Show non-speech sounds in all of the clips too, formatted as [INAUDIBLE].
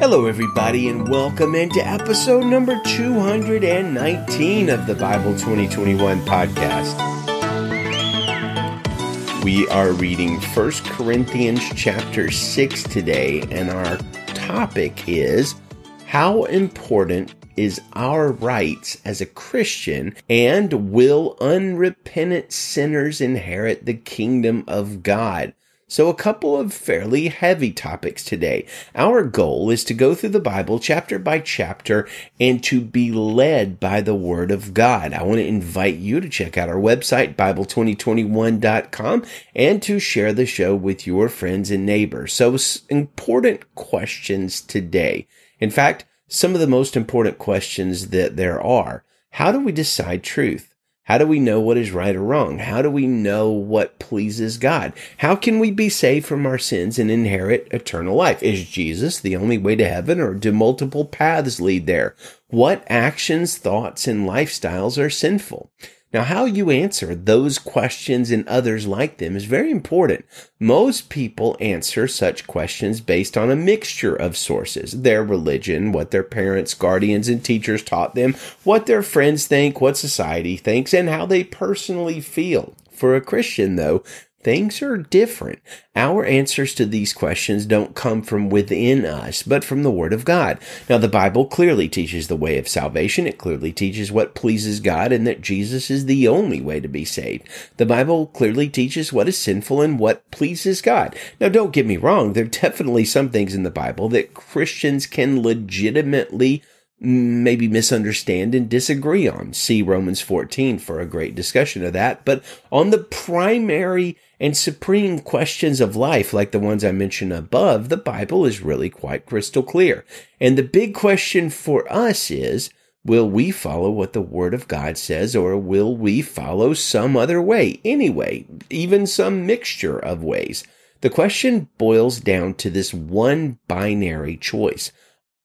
Hello, everybody, and welcome into episode number 219 of the Bible 2021 podcast. We are reading 1 Corinthians chapter 6 today, and our topic is How important is our rights as a Christian, and will unrepentant sinners inherit the kingdom of God? So, a couple of fairly heavy topics today. Our goal is to go through the Bible chapter by chapter and to be led by the Word of God. I want to invite you to check out our website, Bible2021.com, and to share the show with your friends and neighbors. So, important questions today. In fact, some of the most important questions that there are. How do we decide truth? How do we know what is right or wrong? How do we know what pleases God? How can we be saved from our sins and inherit eternal life? Is Jesus the only way to heaven or do multiple paths lead there? What actions, thoughts, and lifestyles are sinful? Now, how you answer those questions and others like them is very important. Most people answer such questions based on a mixture of sources. Their religion, what their parents, guardians, and teachers taught them, what their friends think, what society thinks, and how they personally feel. For a Christian, though, Things are different. Our answers to these questions don't come from within us, but from the Word of God. Now, the Bible clearly teaches the way of salvation. It clearly teaches what pleases God and that Jesus is the only way to be saved. The Bible clearly teaches what is sinful and what pleases God. Now, don't get me wrong. There are definitely some things in the Bible that Christians can legitimately maybe misunderstand and disagree on. See Romans 14 for a great discussion of that. But on the primary and supreme questions of life, like the ones I mentioned above, the Bible is really quite crystal clear. And the big question for us is, will we follow what the Word of God says, or will we follow some other way anyway, even some mixture of ways? The question boils down to this one binary choice.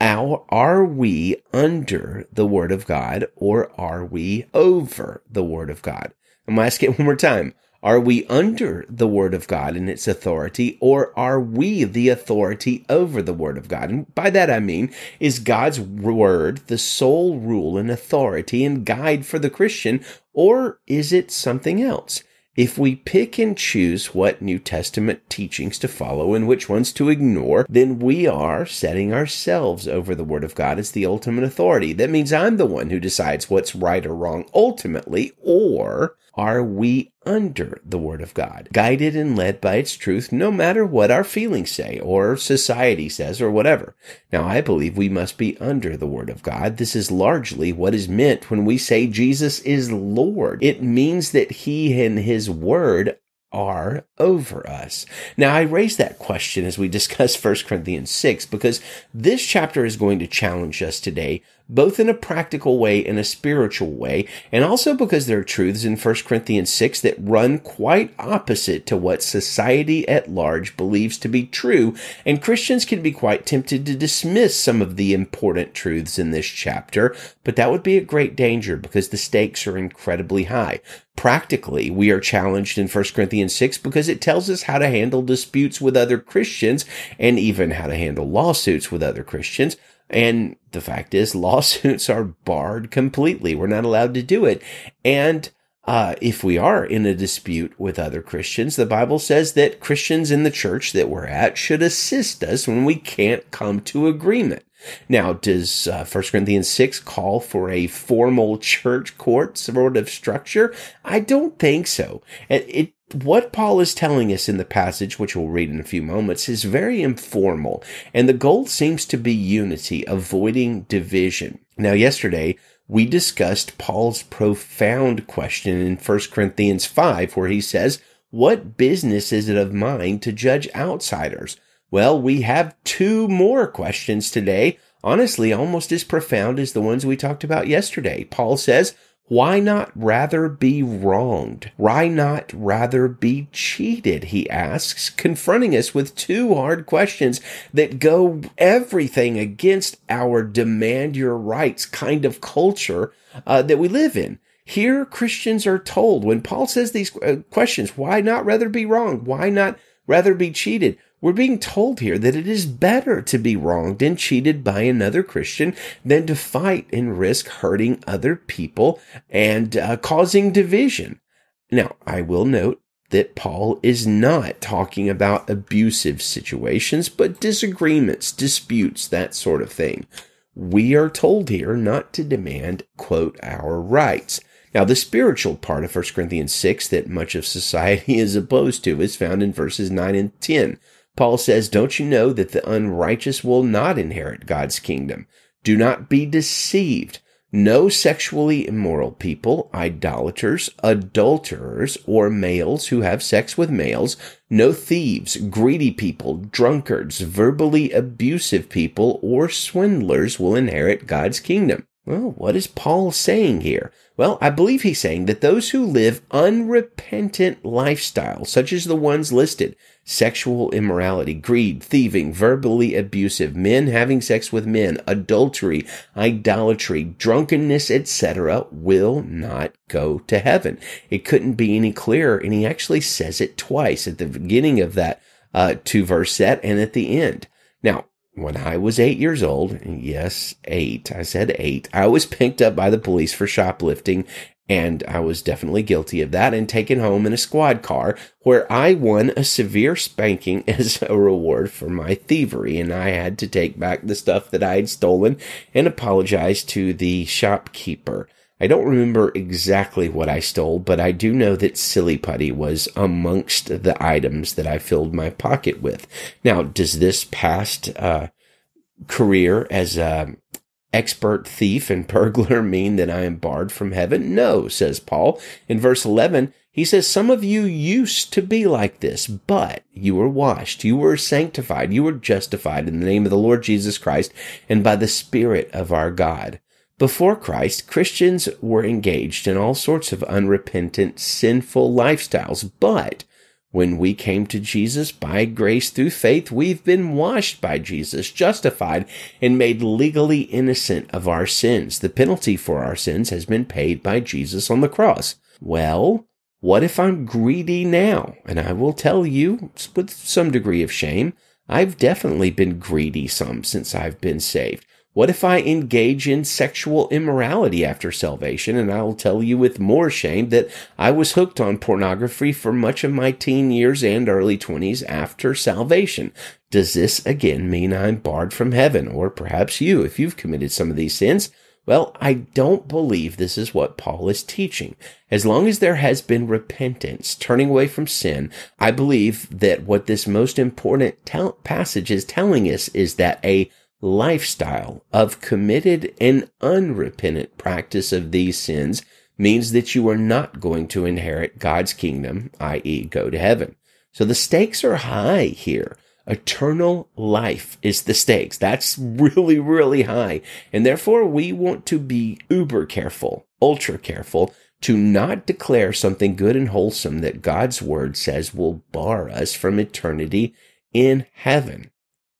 Our, are we under the Word of God or are we over the Word of God? I'm going to ask it [LAUGHS] one more time. Are we under the Word of God and its authority, or are we the authority over the Word of God? And by that I mean, is God's Word the sole rule and authority and guide for the Christian, or is it something else? If we pick and choose what New Testament teachings to follow and which ones to ignore, then we are setting ourselves over the Word of God as the ultimate authority. That means I'm the one who decides what's right or wrong ultimately, or are we under the Word of God, guided and led by its truth, no matter what our feelings say or society says or whatever? Now, I believe we must be under the Word of God. This is largely what is meant when we say Jesus is Lord. It means that He and His Word are over us. Now, I raise that question as we [LAUGHS] discuss 1 Corinthians 6 because this chapter is going to challenge us today both in a practical way and a spiritual way, and also because there are truths in 1 Corinthians 6 that run quite opposite to what society at large believes to be true, and Christians can be quite tempted to dismiss some of the important truths in this chapter, but that would be a great danger because the stakes are incredibly high. Practically, we are challenged in 1 Corinthians 6 because it tells us how to handle disputes with other Christians and even how to handle lawsuits with other Christians. And the fact is, [LAUGHS] lawsuits are barred completely. We're not allowed to do it. And uh, if we are in a dispute with other Christians, the Bible says that Christians in the church that we're at should assist us when we can't come to agreement. Now, does uh, 1 Corinthians 6 call for a formal church court sort of structure? I don't think so. It, it what Paul is telling us in the passage, which we'll read in a few moments, is very informal, and the goal seems to be unity, avoiding division. Now, yesterday, we discussed Paul's profound question in 1 Corinthians 5, where he says, What business is it of mine to judge outsiders? Well, we have two more questions today, honestly, almost as profound as the ones we talked about yesterday. Paul says, why not rather be wronged? Why not rather be cheated? He asks, confronting us with two hard questions that go everything against our demand your rights kind of culture uh, that we live in. Here, Christians are told when Paul says these uh, questions, why not rather be wronged? Why not rather be cheated? We're being told here that it is better to be wronged and cheated by another Christian than to fight and risk hurting other people and uh, causing division. Now, I will note that Paul is not talking about abusive situations, but disagreements, disputes, that sort of thing. We are told here not to demand, quote, our rights. Now, the spiritual part of 1 Corinthians 6 that much of society [LAUGHS] is opposed to is found in verses 9 and 10. Paul says, Don't you know that the unrighteous will not inherit God's kingdom? Do not be deceived. No sexually immoral people, idolaters, adulterers, or males who have sex with males, no thieves, greedy people, drunkards, verbally abusive people, or swindlers will inherit God's kingdom. Well, what is Paul saying here? Well, I believe he's saying that those who live unrepentant lifestyles, such as the ones listed, sexual immorality, greed, thieving, verbally abusive, men having sex with men, adultery, idolatry, drunkenness, etc., will not go to heaven. It couldn't be any clearer, and he actually says it twice at the beginning of that uh, two verse set and at the end. Now, when I was eight years old, yes, eight, I said eight, I was picked up by the police for shoplifting and I was definitely guilty of that and taken home in a squad car where I won a severe spanking [LAUGHS] as a reward for my thievery. And I had to take back the stuff that I had stolen and apologize to the shopkeeper. I don't remember exactly what I stole, but I do know that silly putty was amongst the items that I filled my pocket with. Now, does this past uh, career as a expert thief and [LAUGHS] burglar mean that I am barred from heaven? No, says Paul. In verse 11, he says, Some of you used to be like this, but you were washed, you were sanctified, you were justified in the name of the Lord Jesus Christ and by the Spirit of our God. Before Christ, Christians were engaged in all sorts of unrepentant, sinful lifestyles. But when we came to Jesus by grace through faith, we've been washed by Jesus, justified, and made legally innocent of our sins. The penalty for our sins has been paid by Jesus on the cross. Well, what if I'm greedy now? And I will tell you with some degree of shame, I've definitely been greedy some since I've been saved. What if I engage in sexual immorality after salvation? And I will tell you with more shame that I was hooked on pornography for much of my teen years and early 20s after salvation. Does this again mean I'm barred from heaven? Or perhaps you, if you've committed some of these sins? Well, I don't believe this is what Paul is teaching. As long as there has been repentance, turning away from sin, I believe that what this most important passage is telling us is that a lifestyle of committed and unrepentant practice of these sins means that you are not going to inherit God's kingdom, i.e., go to heaven. So the stakes are high here. Eternal life is the stakes. That's really, really high. And therefore, we want to be uber careful, ultra careful to not declare something good and wholesome that God's word says will bar us from eternity in heaven.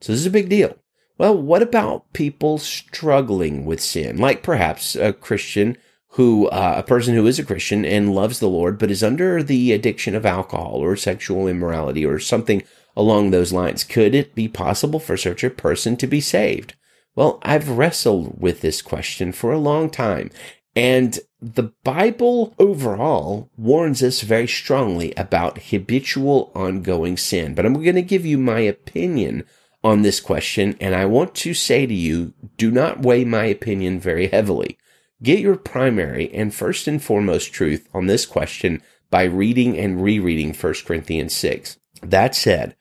So this is a big deal. Well, what about people struggling with sin? Like perhaps a Christian who, uh, a person who is a Christian and loves the Lord, but is under the addiction of alcohol or sexual immorality or something along those lines. Could it be possible for such a person to be saved? Well, I've wrestled with this question for a long time. And the Bible overall warns us very strongly about habitual ongoing sin. But I'm going to give you my opinion on this question, and I want to say to you, do not weigh my opinion very heavily. Get your primary and first and foremost truth on this question by reading and rereading 1 Corinthians 6. That said,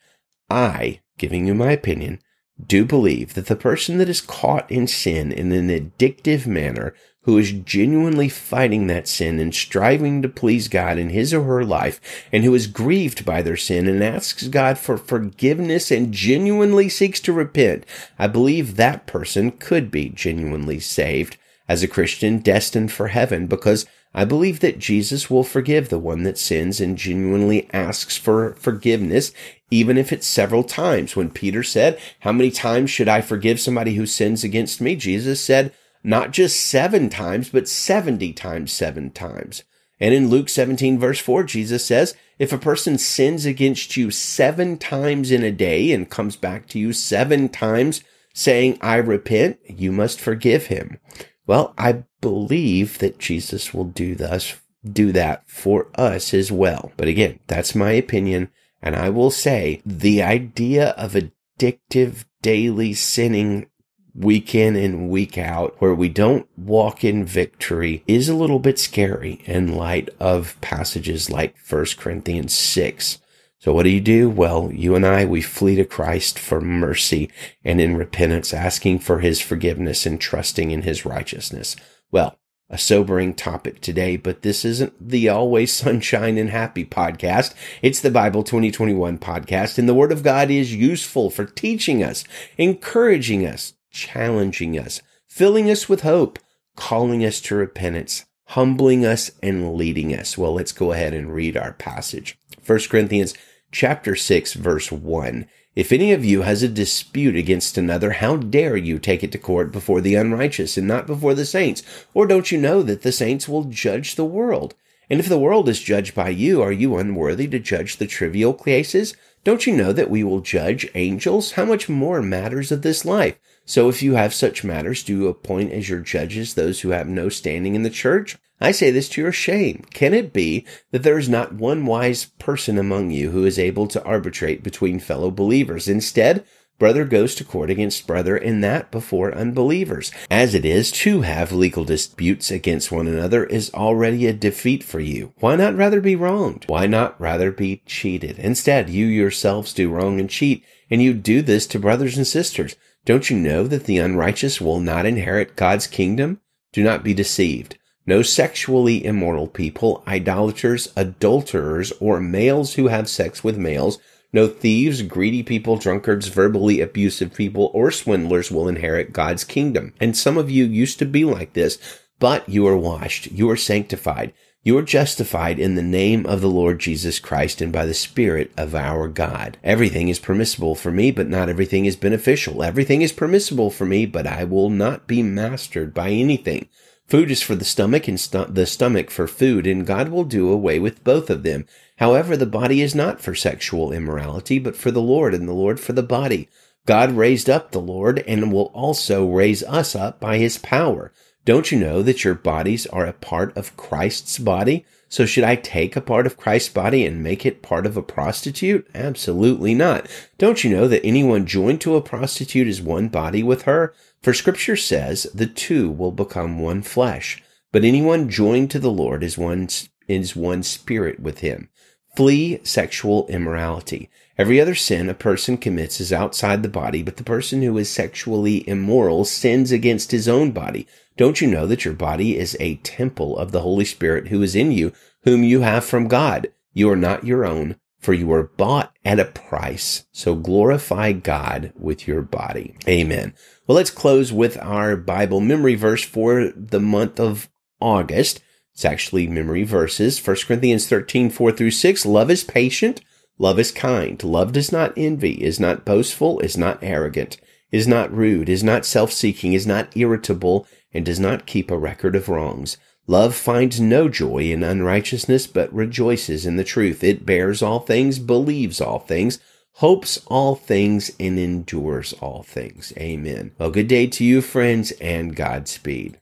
I, giving you my opinion, do believe that the person that is caught in sin in an addictive manner who is genuinely fighting that sin and striving to please God in his or her life, and who is grieved by their sin and asks God for forgiveness and genuinely seeks to repent, I believe that person could be genuinely saved as a Christian destined for heaven because I believe that Jesus will forgive the one that sins and genuinely asks for forgiveness, even if it's several times. When Peter said, How many times should I forgive somebody who sins against me? Jesus said, not just seven times, but 70 times seven times. And in Luke 17 verse 4, Jesus says, if a person sins against you seven times in a day and comes back to you seven times saying, I repent, you must forgive him. Well, I believe that Jesus will do thus, do that for us as well. But again, that's my opinion. And I will say the idea of addictive daily sinning week in and week out where we don't walk in victory is a little bit scary in light of passages like 1 Corinthians 6. So what do you do? Well, you and I, we flee to Christ for mercy and in repentance, asking for his forgiveness and trusting in his righteousness. Well, a sobering topic today, but this isn't the always sunshine and happy podcast. It's the Bible 2021 podcast, and the Word of God is useful for teaching us, encouraging us, challenging us, filling us with hope, calling us to repentance, humbling us and leading us. Well, let's go ahead and read our passage. 1 Corinthians chapter 6 verse 1. If any of you has a dispute against another, how dare you take it to court before the unrighteous and not before the saints? Or don't you know that the saints will judge the world? And if the world is judged by you, are you unworthy to judge the trivial cases? Don't you know that we will judge angels? How much more matters of this life? So if you have such matters, do you appoint as your judges those who have no standing in the church? I say this to your shame. Can it be that there is not one wise person among you who is able to arbitrate between fellow believers? Instead, brother goes to court against brother and that before unbelievers. As it is, to have legal disputes against one another is already a defeat for you. Why not rather be wronged? Why not rather be cheated? Instead, you yourselves do wrong and cheat, and you do this to brothers and sisters. Don't you know that the unrighteous will not inherit God's kingdom? Do not be deceived. No sexually immoral people, idolaters, adulterers, or males who have sex with males, no thieves, greedy people, drunkards, verbally abusive people, or swindlers will inherit God's kingdom. And some of you used to be like this, but you are washed, you are sanctified, you are justified in the name of the Lord Jesus Christ and by the Spirit of our God. Everything is permissible for me, but not everything is beneficial. Everything is permissible for me, but I will not be mastered by anything. Food is for the stomach and st- the stomach for food, and God will do away with both of them. However, the body is not for sexual immorality, but for the Lord, and the Lord for the body. God raised up the Lord and will also raise us up by his power. Don't you know that your bodies are a part of Christ's body? So should I take a part of Christ's body and make it part of a prostitute? Absolutely not. Don't you know that anyone joined to a prostitute is one body with her? For scripture says the two will become one flesh. But anyone joined to the Lord is one, is one spirit with him. Flee sexual immorality. Every other sin a person commits is outside the body, but the person who is sexually immoral sins against his own body. Don't you know that your body is a temple of the Holy Spirit who is in you, whom you have from God? You are not your own, for you were bought at a price. So glorify God with your body. Amen. Well, let's close with our Bible memory verse for the month of August. It's actually memory verses. 1 Corinthians 13, 4 through 6. Love is patient. Love is kind. Love does not envy, is not boastful, is not arrogant, is not rude, is not self-seeking, is not irritable, and does not keep a record of wrongs. Love finds no joy in unrighteousness, but rejoices in the truth. It bears all things, believes all things, hopes all things, and endures all things. Amen. Well, good day to you, friends, and Godspeed.